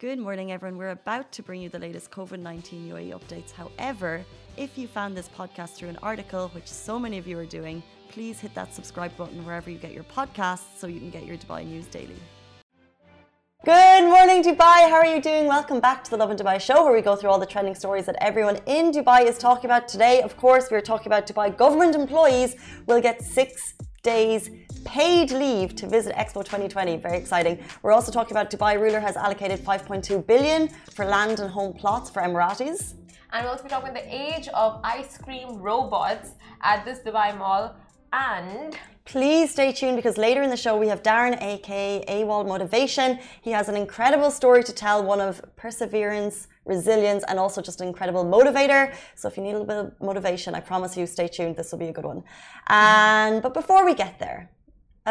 Good morning, everyone. We're about to bring you the latest COVID 19 UAE updates. However, if you found this podcast through an article, which so many of you are doing, please hit that subscribe button wherever you get your podcasts so you can get your Dubai news daily. Good morning, Dubai. How are you doing? Welcome back to the Lovin Dubai show, where we go through all the trending stories that everyone in Dubai is talking about. Today, of course, we're talking about Dubai government employees will get six days paid leave to visit Expo 2020. Very exciting. We're also talking about Dubai ruler has allocated 5.2 billion for land and home plots for Emiratis. And we'll also be talking about the age of ice cream robots at this Dubai mall. And Please stay tuned because later in the show we have Darren, aka AWOL Motivation. He has an incredible story to tell, one of perseverance, resilience, and also just an incredible motivator. So if you need a little bit of motivation, I promise you, stay tuned. This will be a good one. And but before we get there,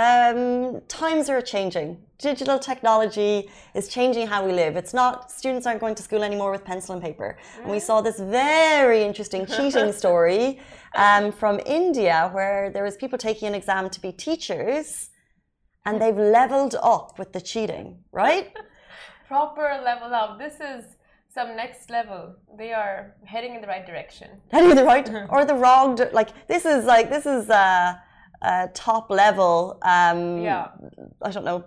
um, times are changing. Digital technology is changing how we live. It's not students aren't going to school anymore with pencil and paper. And we saw this very interesting cheating story um, from India where there was people taking an exam to be teachers, and they've leveled up with the cheating, right? proper level up. This is some next level. They are heading in the right direction. Heading in the right or the wrong. Like this is like this is uh, uh, top level. Um, Yeah. I don't know,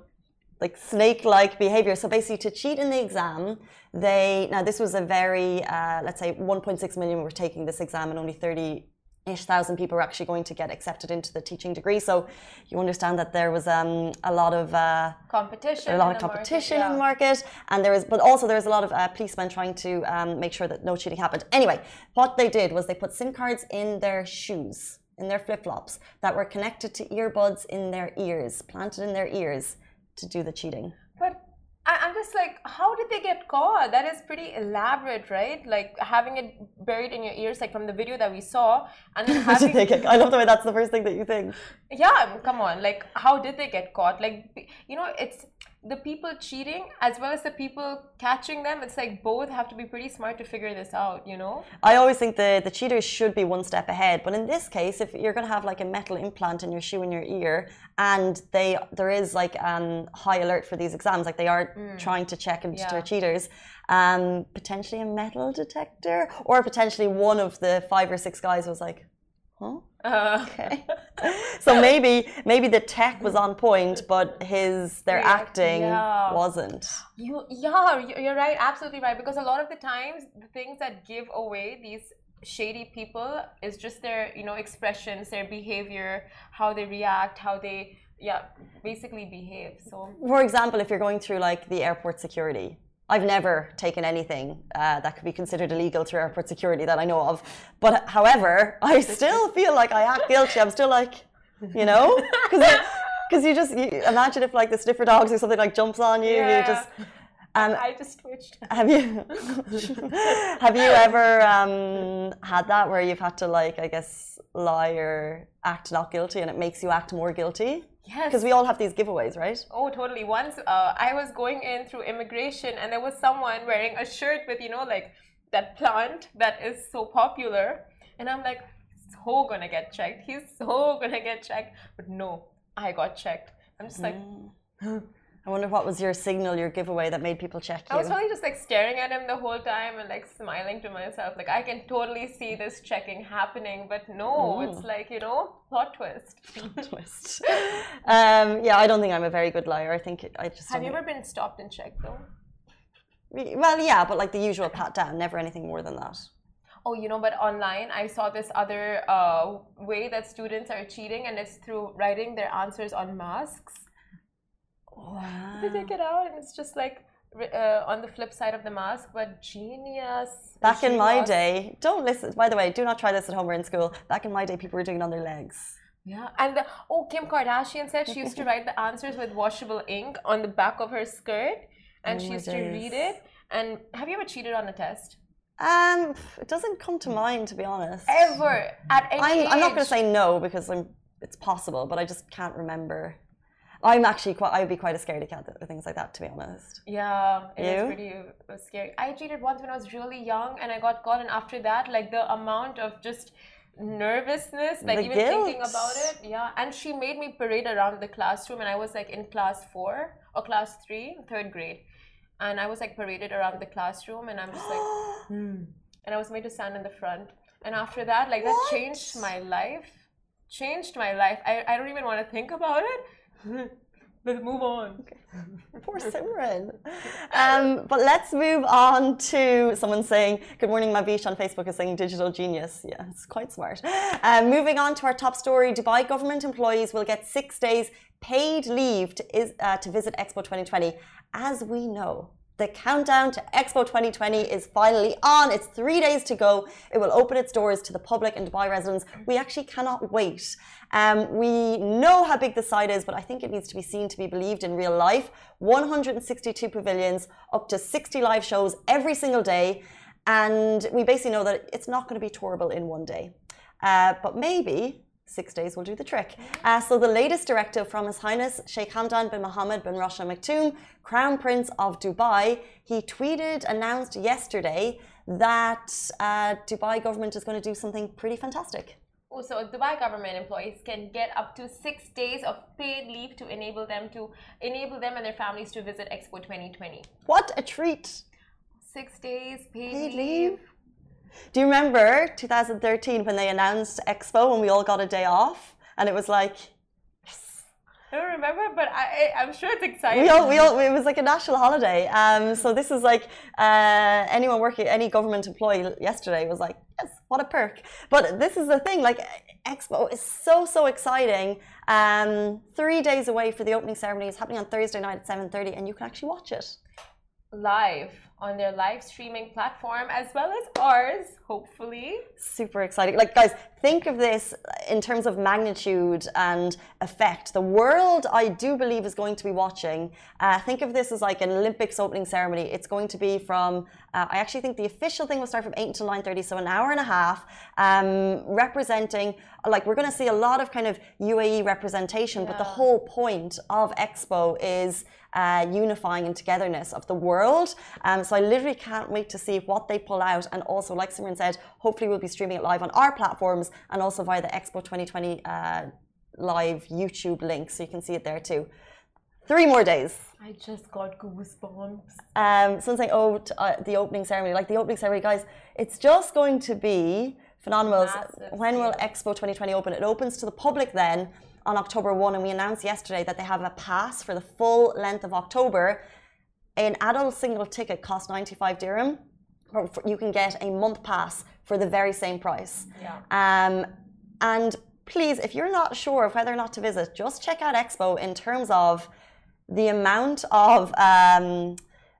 like snake-like behavior. So basically, to cheat in the exam, they now this was a very uh, let's say 1.6 million were taking this exam, and only 30 ish thousand people were actually going to get accepted into the teaching degree. So you understand that there was um, a lot of uh, Competition. a lot of the market, competition yeah. in the market, and there was, but also there was a lot of uh, policemen trying to um, make sure that no cheating happened. Anyway, what they did was they put SIM cards in their shoes, in their flip flops, that were connected to earbuds in their ears, planted in their ears, to do the cheating. But I'm just like, how did they get caught? That is pretty elaborate, right? Like having it buried in your ears, like from the video that we saw, and then having get- I love the way that's the first thing that you think. yeah come on like how did they get caught like you know it's the people cheating as well as the people catching them it's like both have to be pretty smart to figure this out you know I always think the, the cheaters should be one step ahead, but in this case, if you're going to have like a metal implant in your shoe in your ear, and they there is like um, high alert for these exams, like they are trying to check and Yeah. deter cheaters, um, potentially a metal detector, or potentially one of the five or six guys was like, huh? uh, Okay. so maybe maybe the tech was on point, but his their React- acting yeah. wasn't. you yeah you're right absolutely right because a lot of the times the things that give away these shady people is just their you know expressions their behavior how they react how they yeah basically behave so For example, if you're going through like the airport security, I've never taken anything uh, that could be considered illegal through airport security that I know of. But however, I still feel like I act guilty. I'm still like, you know, because you just you, imagine if like the sniffer dogs or something like jumps on you, you just. Um, i just twitched have you have you ever um, had that where you've had to like I guess lie or act not guilty and it makes you act more guilty? Yes Because we all have these giveaways, right? Oh, totally. Once uh, I was going in through immigration, and there was someone wearing a shirt with, you know, like that plant that is so popular. And I'm like, so gonna get checked. He's so gonna get checked. But no, I got checked. I'm just like, I wonder what was your signal, your giveaway that made people check you. I was probably just like staring at him the whole time and like smiling to myself. Like, I can totally see this checking happening. But no, it's like, you know, plot twist. Plot twist. um, yeah, I don't think I'm a very good liar. I think I just. Have you ever been stopped and checked though? Well, yeah, but like the usual pat down, never anything more than that. Oh, you know, but online I saw this other uh, way that students are cheating, and it's through writing their answers on masks. Wow. They take it out, and it's just like uh, on the flip side of the mask. But genius. Back in my day, don't listen. By the way, do not try this at home or in school. Back in my day, people were doing it on their legs. Yeah, and the, oh, Kim Kardashian said she used to write the answers with washable ink on the back of her skirt, and Oh she used to read it. And have you ever cheated on a test? Um, it doesn't come to mind to be honest. Ever at any I'm, I'm not going to say no because I'm, it's possible, but I just can't remember. I'm actually quite. I'd be quite a scaredy cat with things like that, to be honest. Yeah, it You? pretty uh, scary. I cheated once when I was really young, and I got caught. And after that, like the amount of just nervousness, like The even thinking about it, yeah. And she made me parade around the classroom, and I was like in class four or class three, third grade. and I was like paraded around the classroom, and I'm just like, hmm. and I was made to stand in the front. And after that, like that changed my life. Changed my life. I, I don't even want to think about it. Let's move on. Poor Simran. Um, but let's move on to someone saying, Good morning, Mavish on Facebook is saying digital genius. Yeah, it's quite smart. Um, moving on to our top story Dubai government employees will get six days paid leave to, is, uh, to visit Expo 2020. As we know, the countdown to Expo 2020 is finally on. It's three days to go. It will open its doors to the public and Dubai residents. We actually cannot wait. Um, we know how big the site is, but I think it needs to be seen to be believed in real life. 162 pavilions, up to 60 live shows every single day. And we basically know that it's not going to be tourable in one day. Uh, but maybe six days will do the trick. Uh, so the latest directive from His Highness Sheikh Hamdan bin Mohammed bin Rashid Al Maktoum, Crown Prince of Dubai, he tweeted, announced yesterday that uh, Dubai government is going to do something pretty fantastic. Also, Dubai government employees can get up to six days of paid leave to enable them to enable them and their families to visit Expo 2020. What a treat! Six days paid, Paid leave. leave. Do you remember 2013 when they announced Expo and we all got a day off? And it was like, I don't remember, but I, I'm sure it's exciting. we all, we all, it was like a national holiday. Um, so this is like uh, anyone working, any government employee yesterday was like, yes, what a perk. But this is the thing, like Expo is so so exciting. Um, three days away for the opening ceremony. It's happening on Thursday night at 7:30, and you can actually watch it. live on their live streaming platform as well as ours, hopefully. super exciting. Like, guys, think of this in terms of magnitude and effect. The world, I do believe, is going to be watching. Uh, think of this as like an Olympics opening ceremony. It's going to be from. Uh, I actually think the official thing will start from eight until nine thirty, so an hour and a half, um, representing. Like, we're going to see a lot of kind of UAE representation, but the whole point of Expo is. Uh, unifying and togetherness of the world. Um, so I literally can't wait to see what they pull out. And also, like Simran said, hopefully we'll be streaming it live on our platforms and also via the Expo 2020 uh, live YouTube link, so you can see it there too. Three more days. I just got goosebumps. Um, someone saying, "Oh, t- uh, the opening ceremony, like the opening ceremony, guys, it's just going to be phenomenal." Massive When will. Expo 2020 open? It opens to the public then on October 1, and we announced yesterday that they have a pass for the full length of October. An adult single ticket costs 95 dirham, you can get a month pass for the very same price. Yeah. Um, and please, if you're not sure of whether or not to visit, just check out Expo in terms of the amount of um,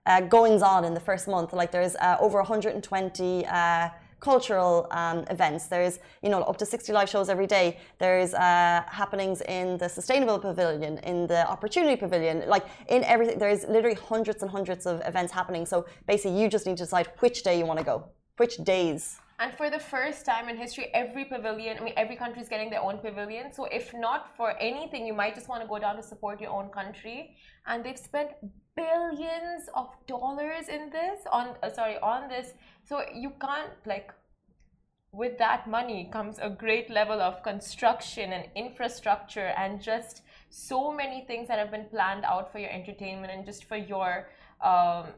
uh, goings on in the first month. Like there's uh, over 120 uh, cultural um, events. There's you know up to 60 live shows every day. There's uh, happenings in the sustainable pavilion, in the opportunity pavilion, like in everything. There's literally hundreds and hundreds of events happening. So basically, you just need to decide which day you want to go, which days. And for the first time in history, every pavilion, I mean, every country is getting their own pavilion. So if not for anything, you might just want to go down to support your own country. And they've spent billions of dollars in this, on uh, sorry, on this. So you can't like. With that money comes a great level of construction and infrastructure, and just so many things that have been planned out for your entertainment and just for your um,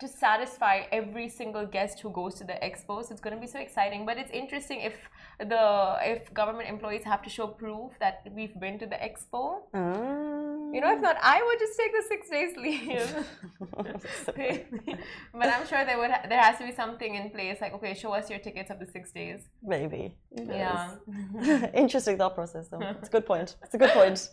to satisfy every single guest who goes to the expo. So it's going to be so exciting. But it's interesting if the if government employees have to show proof that we've been to the expo. You know, if not, I would just take the six days leave. but I'm sure there would ha- there has to be something in place like okay, show us your tickets of the six days. Maybe. Who? Yeah. Interesting thought process, though. It's a good point. It's a good point.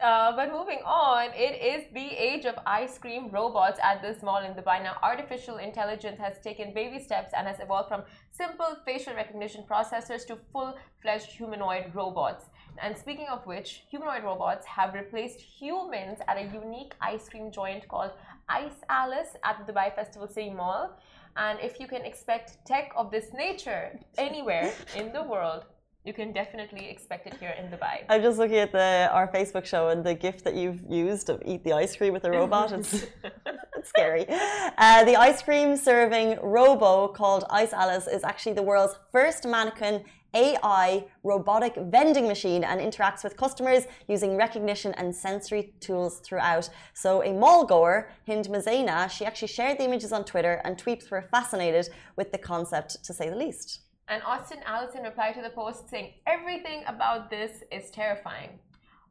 Uh, but moving on, it is the age of ice cream robots at this mall in Dubai. Now, artificial intelligence has taken baby steps and has evolved from simple facial recognition processors to full fledged humanoid robots. And speaking of which, humanoid robots have replaced humans at a unique ice cream joint called Ice Alice at the Dubai Festival City Mall. And if you can expect tech of this nature anywhere in the world, you can definitely expect it here in Dubai. I'm just looking at the our Facebook show and the gift that you've used of eat the ice cream with a robot. It's, it's scary. Uh, the ice cream serving robo called Ice Alice is actually the world's first mannequin AI robotic vending machine and interacts with customers using recognition and sensory tools throughout. So, a mall goer, Hind Mazaina, she actually shared the images on Twitter, and tweets were fascinated with the concept, to say the least. And Austin Allison replied to the post saying, Everything about this is terrifying.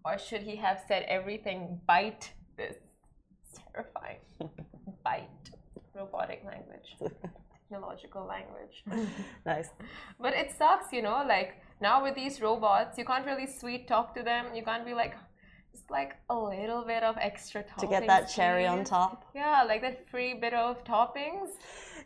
Or should he have said everything bite this? It's terrifying. bite. Robotic language. Technological language. nice. But it sucks, you know, like now with these robots, you can't really sweet talk to them. You can't be like, just like a little bit of extra toppings. To get that cherry on top. Yeah, like that free bit of toppings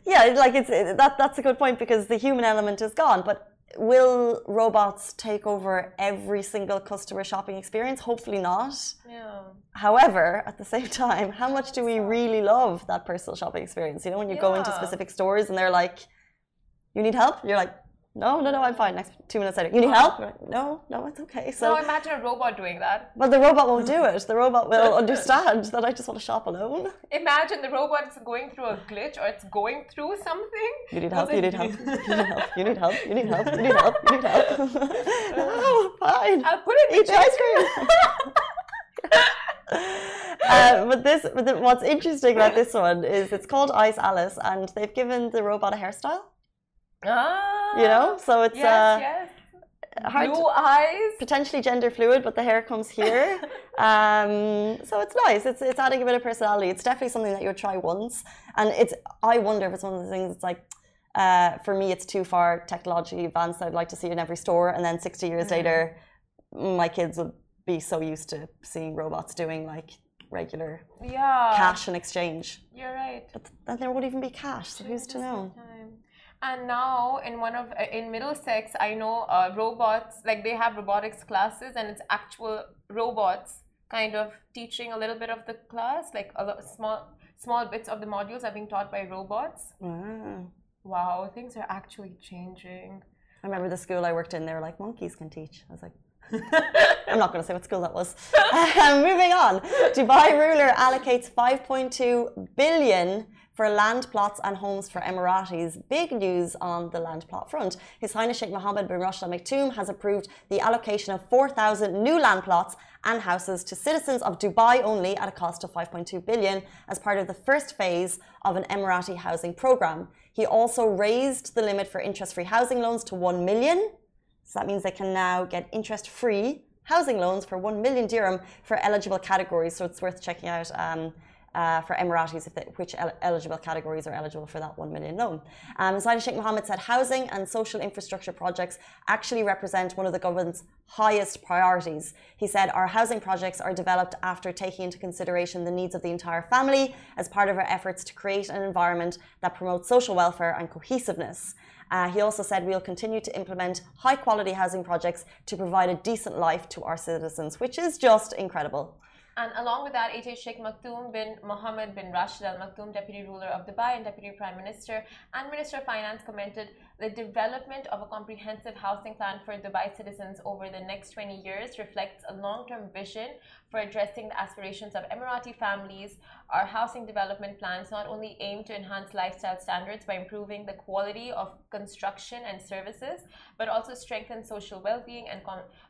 yeah, like it's that that's a good point because the human element is gone. But will robots take over every single customer shopping experience? Hopefully not. Yeah. However, at the same time, how much do we really love that personal shopping experience? You know, when you yeah. go into specific stores and they're like, "You need help," you're like, no, no, no, I'm fine. Next two minutes later, you need help? No, no, it's okay. So no, imagine a robot doing that. But the robot won't do it. The robot will understand that I just want to shop alone. Imagine the robot is going through a glitch or it's going through something. You need help. You need help. You need help. You need help. You need help. You need help. You need help. oh, fine. I'll put it. Eat the ice cream. uh, but this, but the, what's interesting about this one is it's called Ice Alice, and they've given the robot a hairstyle. Ah, you know, so it's yes, uh, yes. hard blue to, eyes, potentially gender fluid, but the hair comes here. um, so it's nice. It's it's adding a bit of personality. It's definitely something that you would try once, and it's. I wonder if it's one of the things. It's like. Uh, for me, it's too far technologically advanced. I'd like to see it in every store, and then 60 years mm. later, my kids would be so used to seeing robots doing like regular yeah. cash and exchange. You're right. But then there won't even be cash, so who's to know? Time. And now in one of uh, in Middlesex, I know uh, robots like they have robotics classes, and it's actual robots kind of teaching a little bit of the class, like a lot, small small bits of the modules are being taught by robots. Wow. Wow, things are actually changing. I remember the school I worked in. They were like monkeys can teach. I was like. I'm not going to say what school that was. Um, moving on, Dubai ruler allocates 5.2 billion for land plots and homes for Emiratis. Big news on the land plot front. His Highness Sheikh Mohammed bin Rashid Al Maktoum has approved the allocation of 4,000 new land plots and houses to citizens of Dubai only at a cost of 5.2 billion as part of the first phase of an Emirati housing program. He also raised the limit for interest-free housing loans to 1 million. So that means they can now get interest-free housing loans for 1 million dirham for eligible categories. So it's worth checking out. Um, uh, for Emiratis, they, which el eligible categories are eligible for that 1 million loan. Um, Sheikh Mohammed said housing and social infrastructure projects actually represent one of the government's highest priorities. He said, Our housing projects are developed after taking into consideration the needs of the entire family as part of our efforts to create an environment that promotes social welfare and cohesiveness. Uh, he also said we'll continue to implement high quality housing projects to provide a decent life to our citizens, which is just incredible. And along with that, HH Sheikh Maktoum bin Mohammed bin Rashid Al Maktoum, Deputy Ruler of Dubai and Deputy Prime Minister and Minister of Finance, commented the development of a comprehensive housing plan for Dubai citizens over the next 20 years reflects a long term vision for addressing the aspirations of Emirati families. Our housing development plans not only aim to enhance lifestyle standards by improving the quality of construction and services, but also strengthen social well being and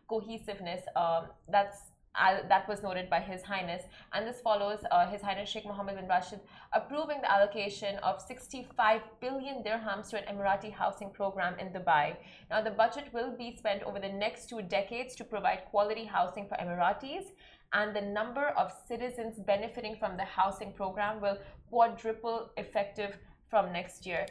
cohesiveness. Um, that's uh, that was noted by His Highness. And this follows uh, His Highness Sheikh Mohammed bin Rashid approving the allocation of 65 billion dirhams to an Emirati housing program in Dubai. Now, the budget will be spent over the next two decades to provide quality housing for Emiratis. And the number of citizens benefiting from the housing program will quadruple effective from next year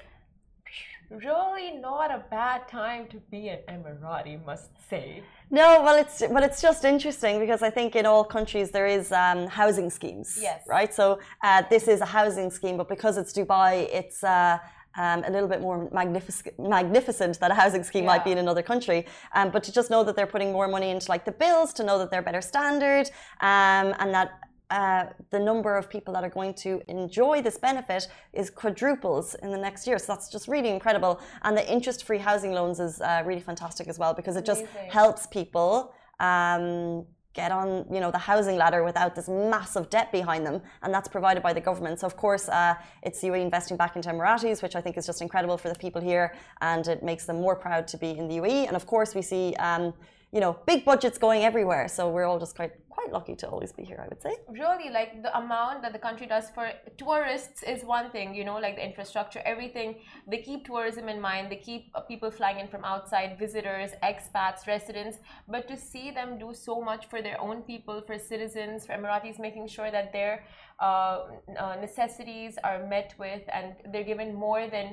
really not a bad time to be an Emirati, must say. No, well, it's but it's just interesting because I think in all countries there is um, housing schemes. Yes. Right. So uh, this is a housing scheme, but because it's Dubai, it's. Uh, um, a little bit more magnific- magnificent that a housing scheme yeah. might be in another country. Um, but to just know that they're putting more money into like the bills, to know that they're better standard, um, and that uh, the number of people that are going to enjoy this benefit is quadruples in the next year. So that's just really incredible. And the interest free housing loans is uh, really fantastic as well because it just Amazing. helps people. Um, get on you know the housing ladder without this massive debt behind them and that's provided by the government so of course uh, it's UAE investing back into Emiratis which I think is just incredible for the people here and it makes them more proud to be in the UAE and of course we see um, you know big budgets going everywhere so we're all just quite quite lucky to always be here, I would say. Really, like the amount that the country does for tourists is one thing, you know, like the infrastructure, everything. They keep tourism in mind, they keep uh, people flying in from outside, visitors, expats, residents. But to see them do so much for their own people, for citizens, for Emiratis, making sure that their uh, uh, necessities are met with and they're given more than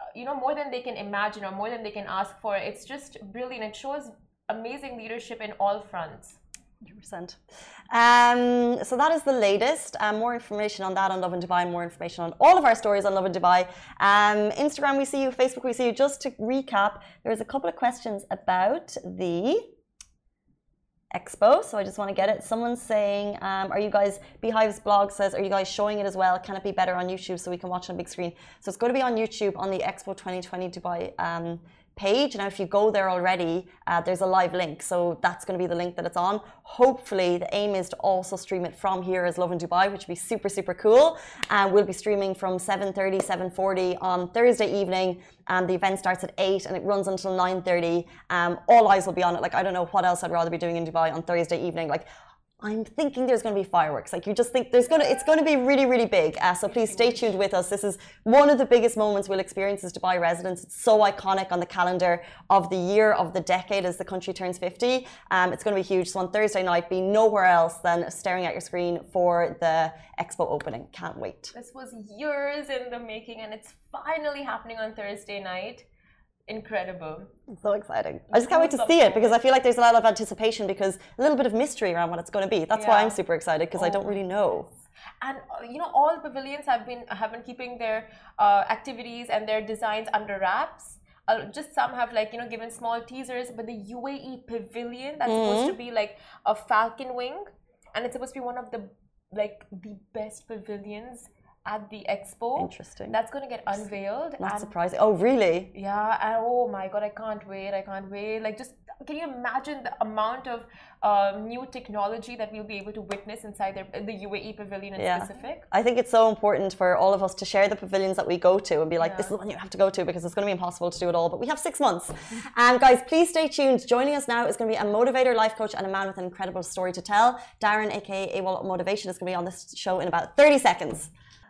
uh, you know more than they can imagine or more than they can ask for it's just brilliant it shows amazing leadership in all fronts 100%. Um, so that is the latest. Um, more information on that on Lovin Dubai, more information on all of our stories on Lovin Dubai. Um, Instagram, we see you. Facebook, we see you. Just to recap, there's a couple of questions about the expo. So I just want to get it. Someone's saying, um, are you guys, Beehive's blog says, are you guys showing it as well? Can it be better on YouTube so we can watch on big screen? So it's going to be on YouTube on the Expo 2020 Dubai um, page. Now, if you go there already, uh, there's a live link. So that's going to be the link that it's on. Hopefully, the aim is to also stream it from here as Lovin Dubai, which would be super, super cool. Uh, we'll be streaming from 7.30, 7.40 on Thursday evening. And the event starts at 8 and it runs until 9.30. Um, all eyes will be on it. Like, I don't know what else I'd rather be doing in Dubai on Thursday evening. Like, I'm thinking there's going to be fireworks. Like you just think there's going to, it's going to be really, really big. Uh, so please stay tuned with us. This is one of the biggest moments we'll experience as Dubai residents. It's so iconic on the calendar of the year of the decade as the country turns 50. Um, it's going to be huge. So on Thursday night, be nowhere else than staring at your screen for the expo opening. Can't wait. This was years in the making, and it's finally happening on Thursday night incredible. So exciting. I just can't wait to see it because I feel like there's a lot of anticipation because a little bit of mystery around what it's going to be. That's yeah. why I'm super excited because oh. I don't really know. And uh, you know, all pavilions have been have been keeping their uh, activities and their designs under wraps. Uh, just some have like you know given small teasers, but the UAE pavilion that's mm -hmm. supposed to be like a falcon wing, and it's supposed to be one of the like the best pavilions at the expo. Interesting. That's going to get unveiled. Not surprising. Oh, really? Yeah. And oh my God, I can't wait. I can't wait. Like, just can you imagine the amount of uh, new technology that we'll be able to witness inside the, the UAE pavilion in yeah. specific? I think it's so important for all of us to share the pavilions that we go to and be like, yeah. this is the one you have to go to because it's going to be impossible to do it all. But we have six months. and guys, please stay tuned. Joining us now is going to be a motivator, life coach, and a man with an incredible story to tell. Darren, aka AWOL Motivation, is going to be on this show in about 30 seconds.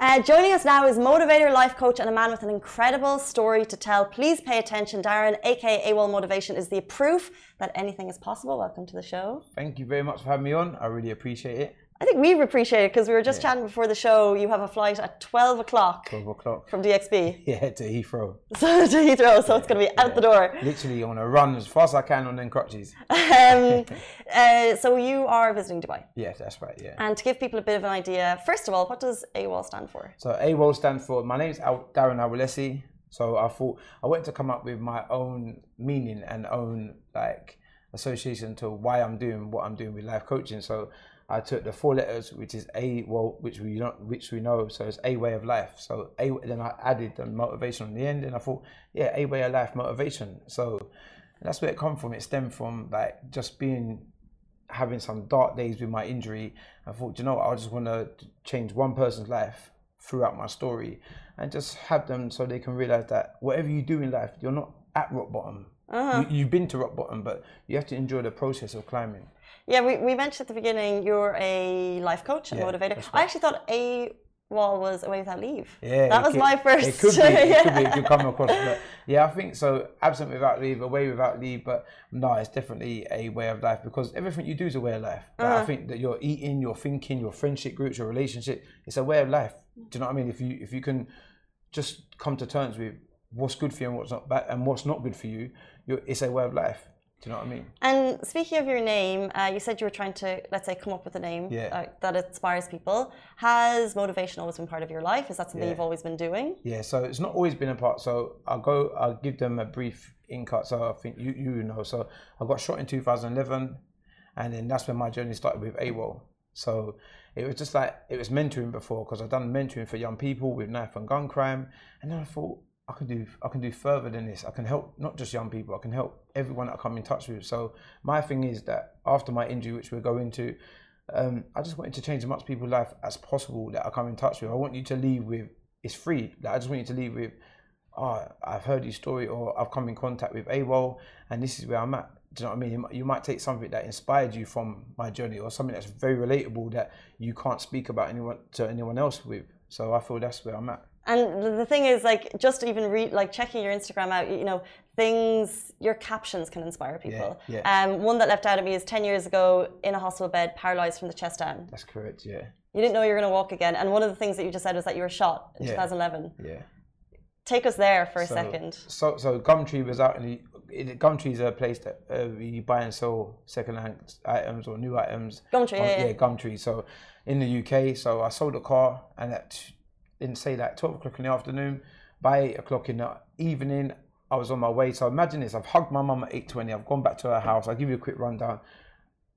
Uh, joining us now is motivator, life coach, and a man with an incredible story to tell. Please pay attention. Darren, aka AWOL Motivation, is the proof that anything is possible. Welcome to the show. Thank you very much for having me on. I really appreciate it. I think we appreciate it because we were just yeah. chatting before the show. You have a flight at 12 o'clock. 12 o'clock. From DXB. Yeah, to Heathrow. So to Heathrow, so yeah, it's going to be out the door. Literally on a run as fast as I can on them crutches. Um, uh, so you are visiting Dubai. Yeah, that's right, yeah. And to give people a bit of an idea, first of all, what does AWOL stand for? So AWOL stands for, my name's Darren Awolesi. So I thought, I wanted to come up with my own meaning and own like association to why I'm doing what I'm doing with life coaching. So I took the four letters, which is A, well, which we not, which we know, so it's A way of life. So A, then I added the motivation on the end, and I thought, yeah, A way of life motivation. So that's where it come from. It stemmed from like just being having some dark days with my injury. I thought, you know, what, I just want to change one person's life throughout my story, and just have them so they can realize that whatever you do in life, you're not at rock bottom. Uh-huh. You, you've been to rock bottom, but you have to enjoy the process of climbing. Yeah, we, we mentioned at the beginning you're a life coach and yeah, motivator. Right. I actually thought a wall was away without leave. Yeah, that was could, my first. It could be. It yeah. could be. It could come across. But yeah, I think so. Absent without leave, away without leave. But no, it's definitely a way of life because everything you do is a way of life. uh-huh. I think that you're eating, you're thinking, your friendship groups, your relationship. It's a way of life. Do you know what I mean? If you if you can just come to terms with what's good for you and what's not bad and what's not good for you, it's a way of life Do you know what I mean? And speaking of your name, uh, you said you were trying to, let's say, come up with a name Yeah. uh, that inspires people. Has motivation always been part of your life? Is that something Yeah. you've always been doing? Yeah, so it's not always been a part. So I'll go, I'll give them a brief in cut. So I think you you know. So I got shot in 2011, and then that's when my journey started with AWOL. So it was just like it was mentoring before because I've done mentoring for young people with knife and gun crime, and then I thought I can do I can do further than this. I can help not just young people. I can help everyone that I come in touch with. So my thing is that after my injury, which we're going to, um, I just wanted to change as much people's life as possible that I come in touch with. I want you to leave with it's free. Like, I just want you to leave with, oh, I've heard your story or I've come in contact with AWOL and this is where I'm at. Do you know what I mean? You might take something that inspired you from my journey or something that's very relatable that you can't speak about anyone to anyone else with. So I feel that's where I'm at. And the- thing is, like, just even read, like, checking your Instagram out, you know, things, your captions can inspire people. yeah. Um, one that left out of me is 10 years ago in a hospital bed, paralyzed from the chest down. That's correct. Yeah. You didn't know you were going to walk again. And one of the things that you just said was that you were shot in Yeah. 2011. Yeah. Take us there for a So- second. So, so Gumtree was out in the. in- Gumtree is a place that uh, we buy and sell second-hand items or new items. Gumtree, on- yeah, yeah. yeah, Gumtree. So, in the UK, so I sold a car, and at in say like twelve o'clock in the afternoon, by eight o'clock in the evening, I was on my way. So imagine this: I've hugged my mum at eight twenty. I've gone back to her house. I'll give you a quick rundown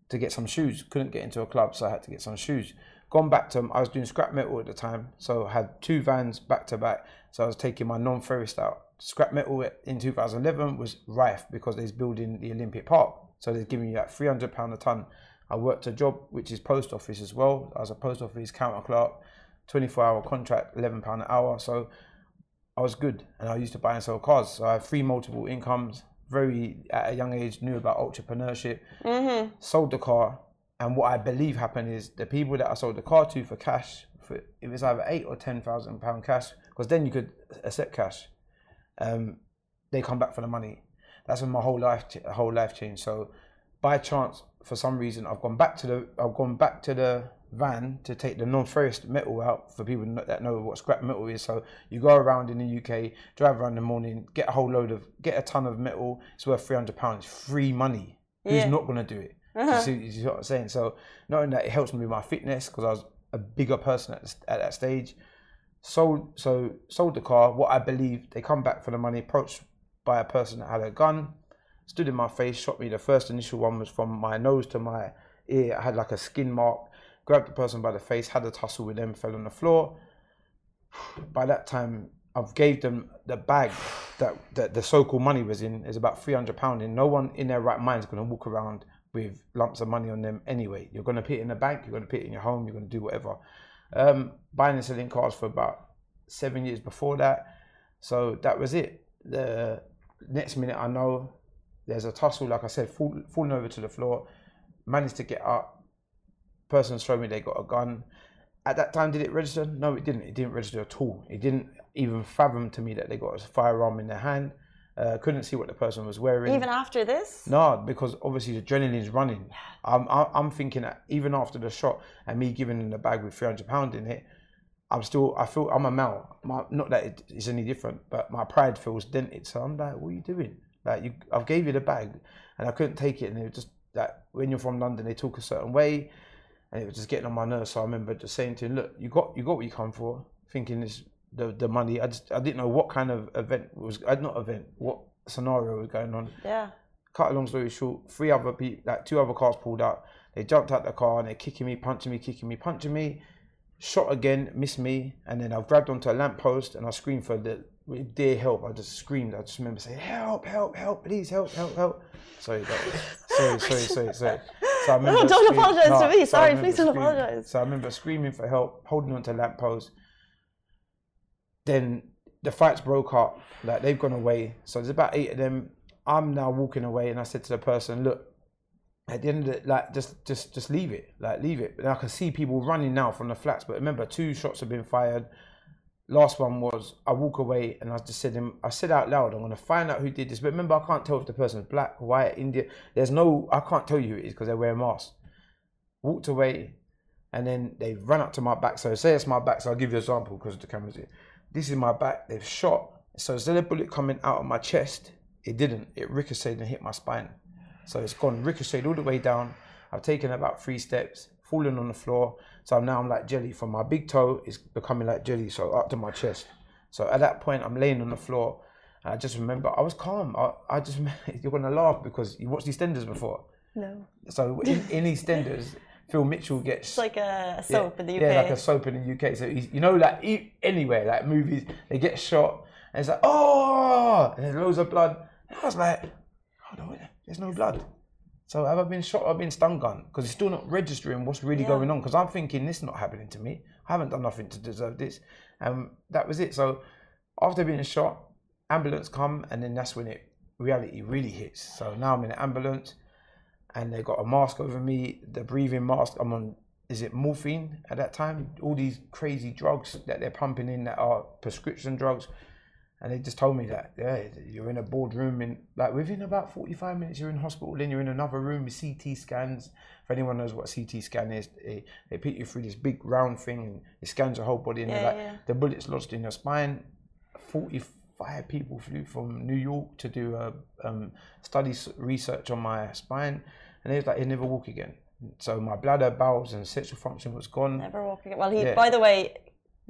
to get some shoes. Couldn't get into a club, so I had to get some shoes. Gone back to, them, I was doing scrap metal at the time, so I had two vans back to back. So I was taking my non-ferrous out. Scrap metal in 2011 was rife because they're building the Olympic Park, so they're giving you like 300 pound a ton. I worked a job which is post office as well. I was a post office counter clerk, 24 hour contract, 11 pound an hour. So I was good, and I used to buy and sell cars. So I had three multiple incomes. Very at a young age, knew about entrepreneurship. Sold the car, and what I believe happened is the people that I sold the car to for cash, for it was either eight or ten thousand pound cash, because then you could accept cash. Um, they come back for the money. That's when my whole life, whole life changed. So, by chance, for some reason, I've gone back to the, I've gone back to the van to take the non-ferrous metal out for people that know what scrap metal is. So you go around in the UK, drive around in the morning, get a whole load of, get a ton of metal. It's worth three hundred pounds, free money. Yeah. Who's not going to do it? You, uh-huh. see, you see what I'm saying? So knowing that it helps me with my fitness because I was a bigger person at, at that stage. Sold so sold the car. What I believe they come back for the money. Approached by a person that had a gun, stood in my face, shot me. The first initial one was from my nose to my ear. I had like a skin mark. Grabbed the person by the face, had a tussle with them, fell on the floor. By that time, I've gave them the bag that, that the so-called money was in is about three hundred pound. And no one in their right mind is going to walk around with lumps of money on them anyway. You're going to put it in the bank. You're going to put it in your home. You're going to do whatever. Um, buying and selling cars for about seven years before that. So that was it. The next minute, I know there's a tussle. Like I said, fall, falling over to the floor. Managed to get up. Person showed me they got a gun. At that time, did it register? No, it didn't. It didn't register at all. It didn't even fathom to me that they got a firearm in their hand. Uh, couldn't see what the person was wearing. Even after this? No, because obviously the adrenaline's running. I'm, I'm I'm thinking that even after the shot and me giving them the bag with 300 pound in it, I'm still I feel I'm a male. My, not that it's any different, but my pride feels dented. So I'm like, what are you doing? Like you, I've gave you the bag, and I couldn't take it, and it was just like when you're from London, they talk a certain way, and it was just getting on my nerves. So I remember just saying to him, look, you got you got what you come for. Thinking this the the money. I just I didn't know what kind of event was uh, not event what scenario was going on Yeah. cut a long story short, three other people, like two other cars pulled out. They jumped out the car and they're kicking me, punching me, kicking me, punching me. Shot again, missed me, and then I've grabbed onto a lamppost and I screamed for the dear help. I just screamed. I just remember saying, "Help! Help! Help! Please help! Help! Help!" Sorry, that was, sorry, sorry, sorry, sorry. So I remember don't scream- apologise to me. so I Sorry, remember please don't screaming- apologise. So I remember screaming for help, holding onto lamppost. Then the fights broke up. Like they've gone away. So there's about eight of them. I'm now walking away, and I said to the person, "Look, at the end of it, like just just just leave it, like leave it." And I can see people running now from the flats. But remember, two shots have been fired. Last one was I walk away and I just said him. I said out loud, "I'm gonna find out who did this." But remember, I can't tell if the person's black, white, Indian. There's no, I can't tell you who it is because they wear masks. Walked away, and then they run up to my back. So say it's my back. So I'll give you an example because the camera's here. This is my back. They've shot. So instead of bullet coming out of my chest, it didn't. It ricocheted and hit my spine. So it's gone ricocheted all the way down. I've taken about three steps, fallen on the floor. So now I'm like jelly. From my big toe, it's becoming like jelly. So up to my chest. So at that point, I'm laying on the floor. And I just remember I was calm. I, I just you're gonna laugh because you watched EastEnders before. No. So in, in EastEnders, Phil Mitchell gets It's like a soap in the UK. yeah, like a soap in the UK. So he's, you know, like e- anywhere, like movies, they get shot, and it's like, oh, and there's loads of blood. And I was like, hold on, there's no blood. So have I been shot? or been stun gun because it's still not registering what's really Yeah. going on. Because I'm thinking this is not happening to me. I haven't done nothing to deserve this, and that was it. So after being shot, ambulance come, and then that's when it reality really hits. So now I'm in an ambulance and they got a mask over me, the breathing mask. I'm on, is it morphine at that time? All these crazy drugs that they're pumping in that are prescription drugs. And they just told me that, yeah, you're in a boardroom in, like within about 45 minutes, you're in hospital, then you're in another room with CT scans. If anyone knows what a CT scan is, they, they put you through this big round thing and it scans your whole body and Yeah, they're like, yeah. the bullet's lodged in your spine. 45 people flew from New York to do a um, study research on my spine, and they was like, "He'll never walk again." So my bladder, bowels, and sexual function was gone. Never walk again. Well, he, Yeah. by the way,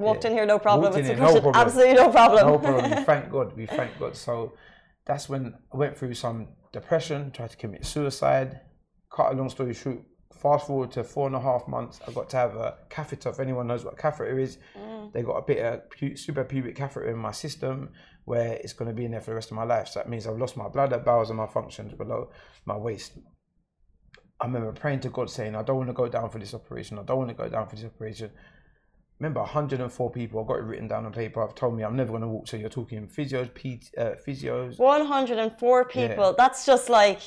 walked Yeah. in here no problem. It's a here, no problem. absolutely no problem. No problem. We thank God. We thank God. So that's when I went through some depression, tried to commit suicide. Cut a long story short. Fast forward to four and a half months, I got to have a catheter. If anyone knows what a catheter is, mm. they got a bit of pu- suprapubic catheter in my system where it's going to be in there for the rest of my life. So that means I've lost my bladder, bowels, and my functions below my waist. I remember praying to God saying, I don't want to go down for this operation. I don't want to go down for this operation. Remember, 104 people, I've got it written down on paper, I've told me I'm never going to walk. So you're talking physios, P, uh, physios, 104 people. That's just like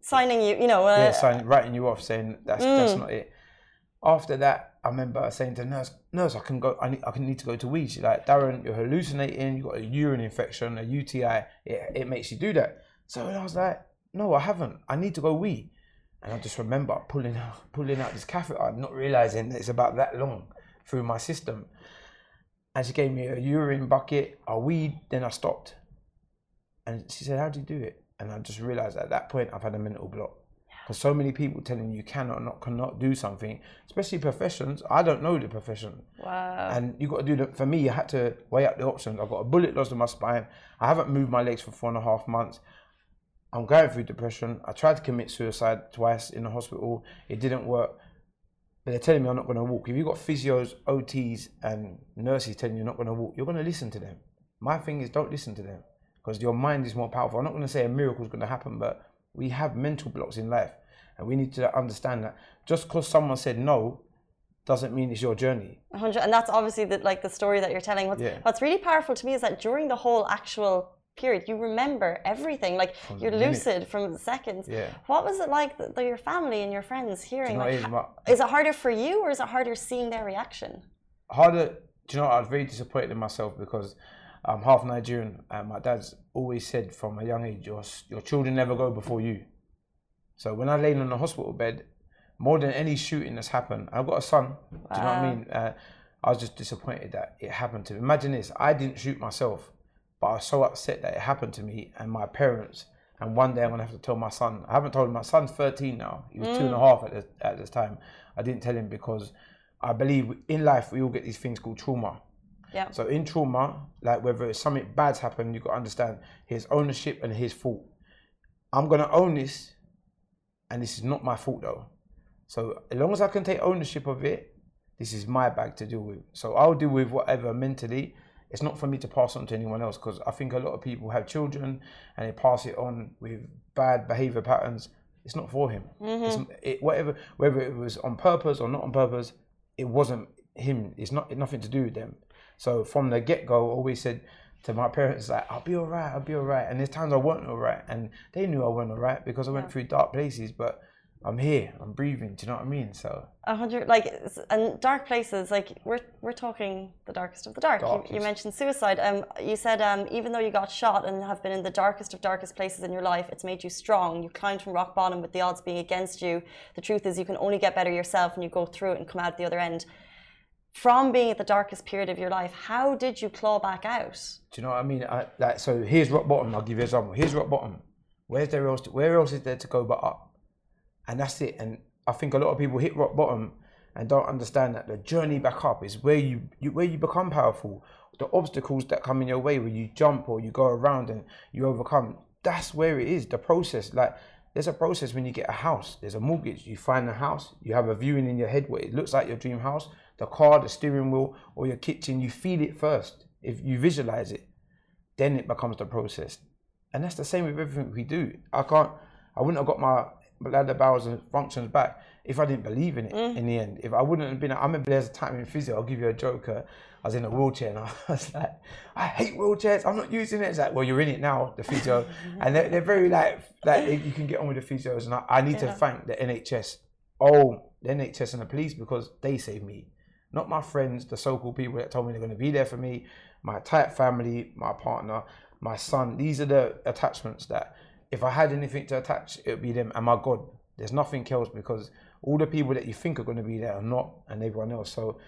signing you, you know, uh, yeah, writing you off saying that's that's not it. After that, I remember saying to nurse, "Nurse, I can go. I need, I can need to go to wee." She's like, "Darren, you're hallucinating. You have got a urine infection, a UTI. It, it makes you do that." So I was like, "No, I haven't. I need to go wee." And I just remember pulling out, pulling out this catheter, not realizing that it's about that long through my system. And she gave me a urine bucket, a weed. Then I stopped, and she said, "How do you do it?" And I just realized at that point I've had a mental block. Because so many people telling you cannot not cannot do something, especially professions. I don't know the profession, wow. and you got to do that. For me, I had to weigh up the options. I've got a bullet lodged in my spine. I haven't moved my legs for four and a half months. I'm going through depression. I tried to commit suicide twice in the hospital. It didn't work. But they're telling me I'm not going to walk. If you've got physios, OTs, and nurses telling you you're not going to walk, you're going to listen to them. My thing is don't listen to them because your mind is more powerful. I'm not going to say a miracle is going to happen, but we have mental blocks in life. And we need to understand that just because someone said no doesn't mean it's your journey. 100 and that's obviously the, like the story that you're telling what's, Yeah. what's really powerful to me is that during the whole actual period you remember everything like From you're lucid from the seconds Yeah. what was it like that your family and your friends hearing You know, like, it is, my- is it harder for you or is it harder seeing their reaction harder. Do you know? I was very disappointed in myself because I'm half Nigerian, and my dad's always said from a young age, "Your your children never go before you." So when I laid on the hospital bed, more than any shooting that's happened, I've got a son. Do you know what I mean? Uh, I was just disappointed that it happened to me. Imagine this: I didn't shoot myself, but I was so upset that it happened to me and my parents. And one day I'm gonna have to tell my son. I haven't told him. My son's 13 now. He was two and a mm. half at this, at this time. I didn't tell him because I believe in life we all get these things called trauma. yeah So in trauma, like whether it's something bad's happened, you got to understand his ownership and his fault. I'm gonna own this, and this is not my fault though. So as long as I can take ownership of it, this is my bag to deal with. So I'll deal with whatever mentally. It's not for me to pass on to anyone else because I think a lot of people have children and they pass it on with bad behavior patterns. It's not for him. Mm-hmm. It's, it, whatever, whether it was on purpose or not on purpose, it wasn't him. It's not nothing to do with them. So from the get go, I always said to my parents like, "I'll be all right. I'll be all right." And there's times I wasn't all right, and they knew I wasn't all right because I went through dark places. But I'm here. I'm breathing. Do you know what I mean? So a hundred like and dark places like we're we're talking the darkest of the dark, You, you mentioned suicide um you said um even though you got shot and have been in the darkest of darkest places in your life it's made you strong you climbed from rock bottom with the odds being against you the truth is you can only get better yourself and you go through it and come out the other end from being at the darkest period of your life how did you claw back out Do you know what I mean? I, like, so here's rock bottom. I'll give you an example. Here's rock bottom. Where's there else? To, where else is there to go but up? And that's it. And I think a lot of people hit rock bottom and don't understand that the journey back up is where you, you where you become powerful. The obstacles that come in your way, where you jump or you go around and you overcome, that's where it is. The process, like there's a process when you get a house. There's a mortgage. You find a house. You have a viewing in your head where it looks like your dream house. The car, the steering wheel, or your kitchen. You feel it first. If you visualize it, then it becomes the process. And that's the same with everything we do. I can't. I wouldn't have got my bladder bowels and functions back if I didn't believe in it mm. in the end. If I wouldn't have been, I remember there's a time in physio, I'll give you a joke. Uh, I was in a wheelchair and I was like, I hate wheelchairs, I'm not using it. It's like, well, you're in it now, the physio. and they're, they're, very like, like you can get on with the physios. And I, I need yeah. to thank the NHS, oh, the NHS and the police because they saved me. Not my friends, the so called people that told me they're going to be there for me, my tight family, my partner, my son. These are the attachments that if I had anything to attach, it would be them and my God. There's nothing else because all the people that you think are going to be there are not, and everyone else. So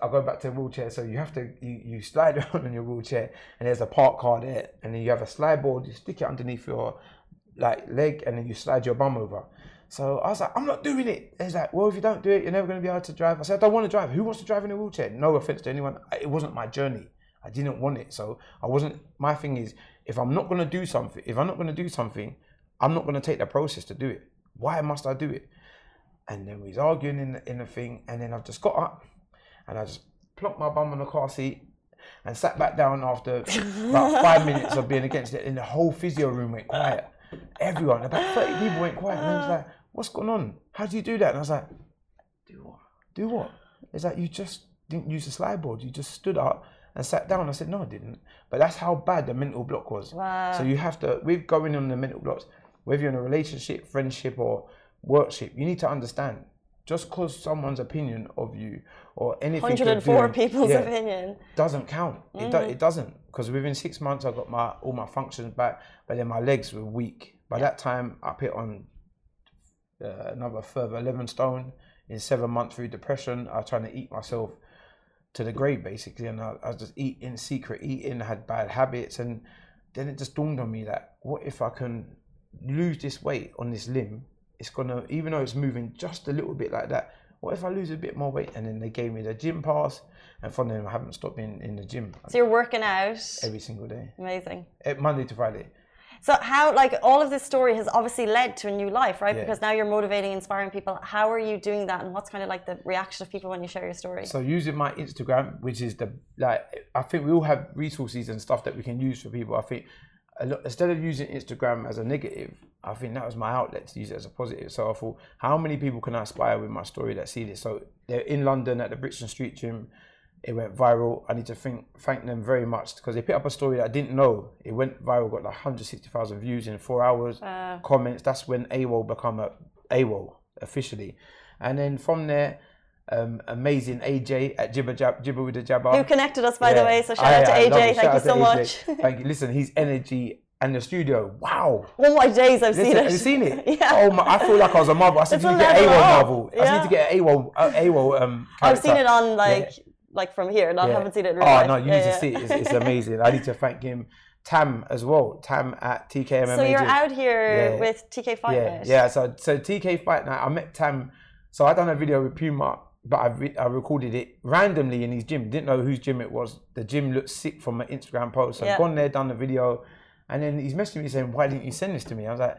I'll go back to the wheelchair. So you have to you, you slide around in your wheelchair, and there's a park car there, and then you have a slide board. You stick it underneath your like leg, and then you slide your bum over. So I was like, I'm not doing it. He's like, well, if you don't do it, you're never going to be able to drive. I said, I don't want to drive. Who wants to drive in a wheelchair? No offense to anyone. It wasn't my journey. I didn't want it. So I wasn't. My thing is, if I'm not going to do something, if I'm not going to do something, I'm not going to take the process to do it. Why must I do it? And then we was arguing in the, in the thing, and then I've just got up, and I just plonked my bum on the car seat, and sat back down after about five minutes of being against it, and the whole physio room went quiet. Everyone, about 30 people went quiet, and I was like, "What's going on? How do you do that?" And I was like, "Do what? Do what?" It's like you just didn't use the slide board. You just stood up and sat down. I said, no, I didn't. But that's how bad the mental block was. Wow. So you have to, with going on the mental blocks, whether you're in a relationship, friendship, or workship, you need to understand just because someone's opinion of you or anything 104 doing, people's yeah, opinion doesn't count mm-hmm. it, do, mm-hmm. it doesn't because within six months i got my all my functions back but then my legs were weak by yeah. that time i put on uh, another further 11 stone in seven months through depression i was trying to eat myself to the grave basically and I, I was just eating in secret eating I had bad habits and then it just dawned on me that what if i can lose this weight on this limb? It's gonna even though it's moving just a little bit like that what if i lose a bit more weight? And then they gave me the gym pass and from then i haven't stopped being in the gym so you're working out. Every single day. Amazing. Eh, monday to friday so how like all of this story has obviously led to a new life, right? Yeah. Because now you're motivating, inspiring people. How are you doing that, and what's kind of like the reaction of people when you share your story? So using my Instagram, which is the like, I think we all have resources and stuff that we can use for people. I think instead of using Instagram as a negative, I think that was my outlet to use it as a positive. So I thought, how many people can I inspire with my story that see this? So they're in London at the Brixton Street Gym it went viral. I need to thank thank them very much because they put up a story that I didn't know. It went viral, got like 160,000 views in four hours, uh, comments. That's when AWOL become a AWOL officially, and then from there. Um, amazing AJ at Jibber Jab, Jibber with the Jabber. Who connected us, by yeah. the way? So shout I, out to AJ. Thank you so much. Thank you. Listen, his energy and the studio. Wow. All my days I've Listen, seen it. Have you seen it? yeah. Oh my, I feel like I was a Marvel. I said, you get AWOL Marvel. I need to get AWOL, AWOL um, I've seen it on like yeah like from here. Not yeah. haven't seen it. in real Oh life. no, you yeah, need yeah. to see it. It's, it's amazing. I need to thank him. Tam as well. Tam at TK MMA. So you're out here with TK Fight yeah. Night. Yeah. So so TK Fight Night. I met Tam. So I done a video with Puma, but I re- I recorded it randomly in his gym. Didn't know whose gym it was. The gym looked sick from an Instagram post. So I've gone there, done the video, and then he's messaging me saying, "Why didn't you send this to me?" I was like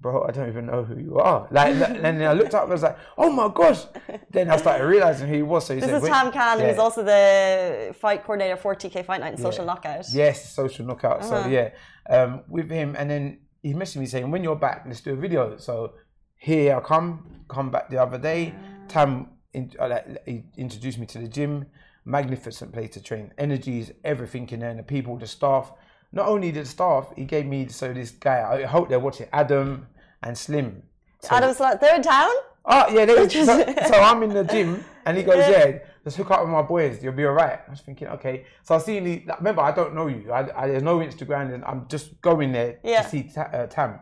bro, I don't even know who you are. Like, and then I looked up, and I was like, oh my gosh. Then I started realizing who he was. So he this said, is Tam Khan, yeah. who's also the fight coordinator for TK Fight Night and Social yeah. Knockout. Yes, Social Knockout. Uh-huh. So yeah, um, with him, and then he messaged me saying, when you're back, let's do a video. So here I come, come back the other day. Tam in, uh, he introduced me to the gym. Magnificent place to train. Energy is everything in there, and the people, the staff not only the staff, he gave me so this guy. I hope they're watching Adam and Slim. So, Adam's like they're in town. Oh yeah, they, so, so, I'm in the gym and he goes, yeah. let's hook up with my boys. You'll be alright. I was thinking, okay. So I see the remember I don't know you. I, I, there's no Instagram, and I'm just going there yeah. to see uh, Tam.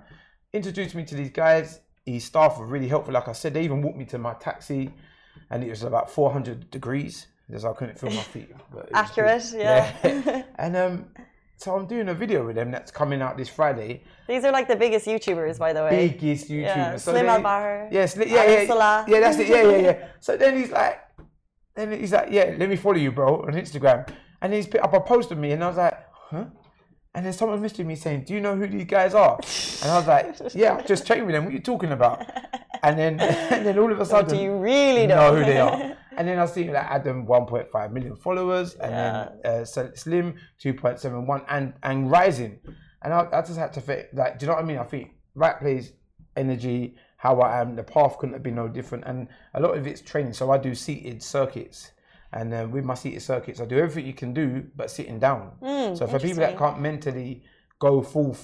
Introduced me to these guys. His staff were really helpful. Like I said, they even walked me to my taxi, and it was about 400 degrees because I couldn't feel my feet. Accurate, yeah. yeah. and um, so I'm doing a video with them that's coming out this Friday. These are like the biggest YouTubers, by the way. Biggest YouTubers. Yeah, So Slim Al Bahar. Yes, yeah, yeah, yeah, yeah, that's it. Yeah, yeah, yeah. So then he's like, then he's like, yeah, let me follow you, bro, on Instagram. And he's put up a post of me, and I was like, huh? And then someone messaged me saying, "Do you know who these guys are?" And I was like, "Yeah, I just checked with them. What are you talking about?" And then, and then all of a sudden, Do you really know? know who they are. And then I see like Adam 1.5 million followers, and then uh, Slim 2.71, and and rising. And I, I just had to think, like, do you know what I mean? I think right place, energy, how I am, the path couldn't have been no different. And a lot of it's training. So I do seated circuits. And uh, with my seated circuits, I do everything you can do, but sitting down. so for people that can't mentally go full,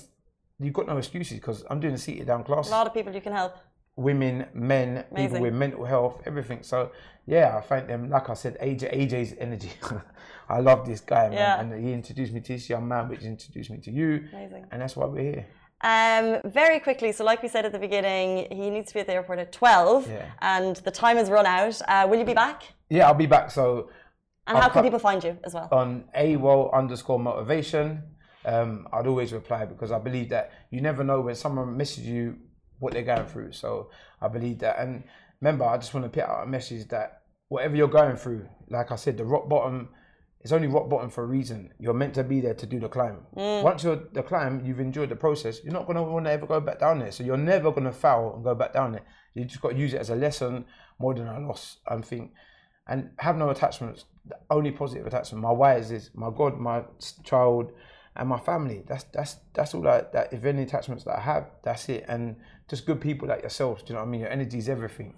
you've got no excuses because I'm doing a seated down class A lot of people you can help. Women, men, people with mental health, everything. So yeah, I thank them. Like I said, AJ, AJ's energy. I love this guy, man, Yeah. and he introduced me to this young man, which introduced me to you, Amazing. and that's why we're here. Um, very quickly, so like we said at the beginning, he needs to be at the airport at 12 Yeah. and the time has run out. Uh, will you be back? Yeah, I'll be back. So And I'll how can people find you as well? on AWOL underscore motivation, um, I'd always reply because I believe that you never know when someone messages you what they're going through. So I believe that. And remember, I just want to put out a message that whatever you're going through, like I said, the rock bottom, it's only rock bottom for a reason. You're meant to be there to do the climb. Mm. Once you're the climb, you've enjoyed the process. You're not going to want to ever go back down there. So you're never going to fail and go back down there. You just got to use it as a lesson more than a loss. I think and have no attachments. The only positive attachment, my wife is my God, my child, and my family. That's that's that's all that, that if any attachments that I have, that's it. And just good people like yourselves. Do you know what I mean? Your energy is everything.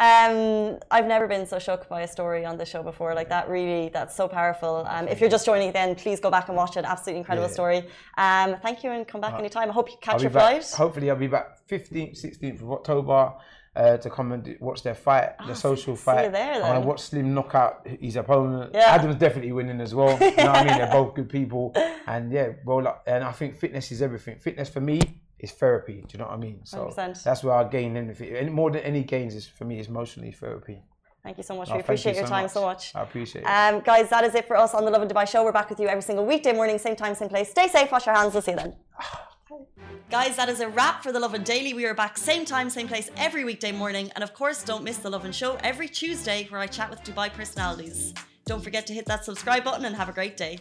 Um, I've never been so shocked by a story on the show before. Like that, really, that's so powerful. Um, if you're just joining then please go back and watch it. Absolutely incredible Yeah. story. Um, thank you and come back anytime. I hope you catch your back. flight. Hopefully, I'll be back 15th, 16th of October. Uh, to come and watch their fight, the social Ah, see fight. you there I'm gonna watch Slim knock out his opponent. Yeah. Adam's definitely winning as well. You know what I mean? They're both good people, and yeah, well, and I think fitness is everything. Fitness for me is therapy. Do you know what I mean? So 100%. that's where I gain anything. And more than any gains is for me is emotionally therapy. Thank you so much. We appreciate you your so time much. so much. I appreciate it. Um, guys, that is it for us on the Lovin Dubai show. We're back with you every single weekday morning, same time, same place. Stay safe, wash your hands. We'll see you then. Guys, that is a wrap for the Lovin Daily. We are back same time, same place every weekday morning. And of course, don't miss the Lovin Show every Tuesday where I chat with Dubai personalities. Don't forget to hit that subscribe button and have a great day.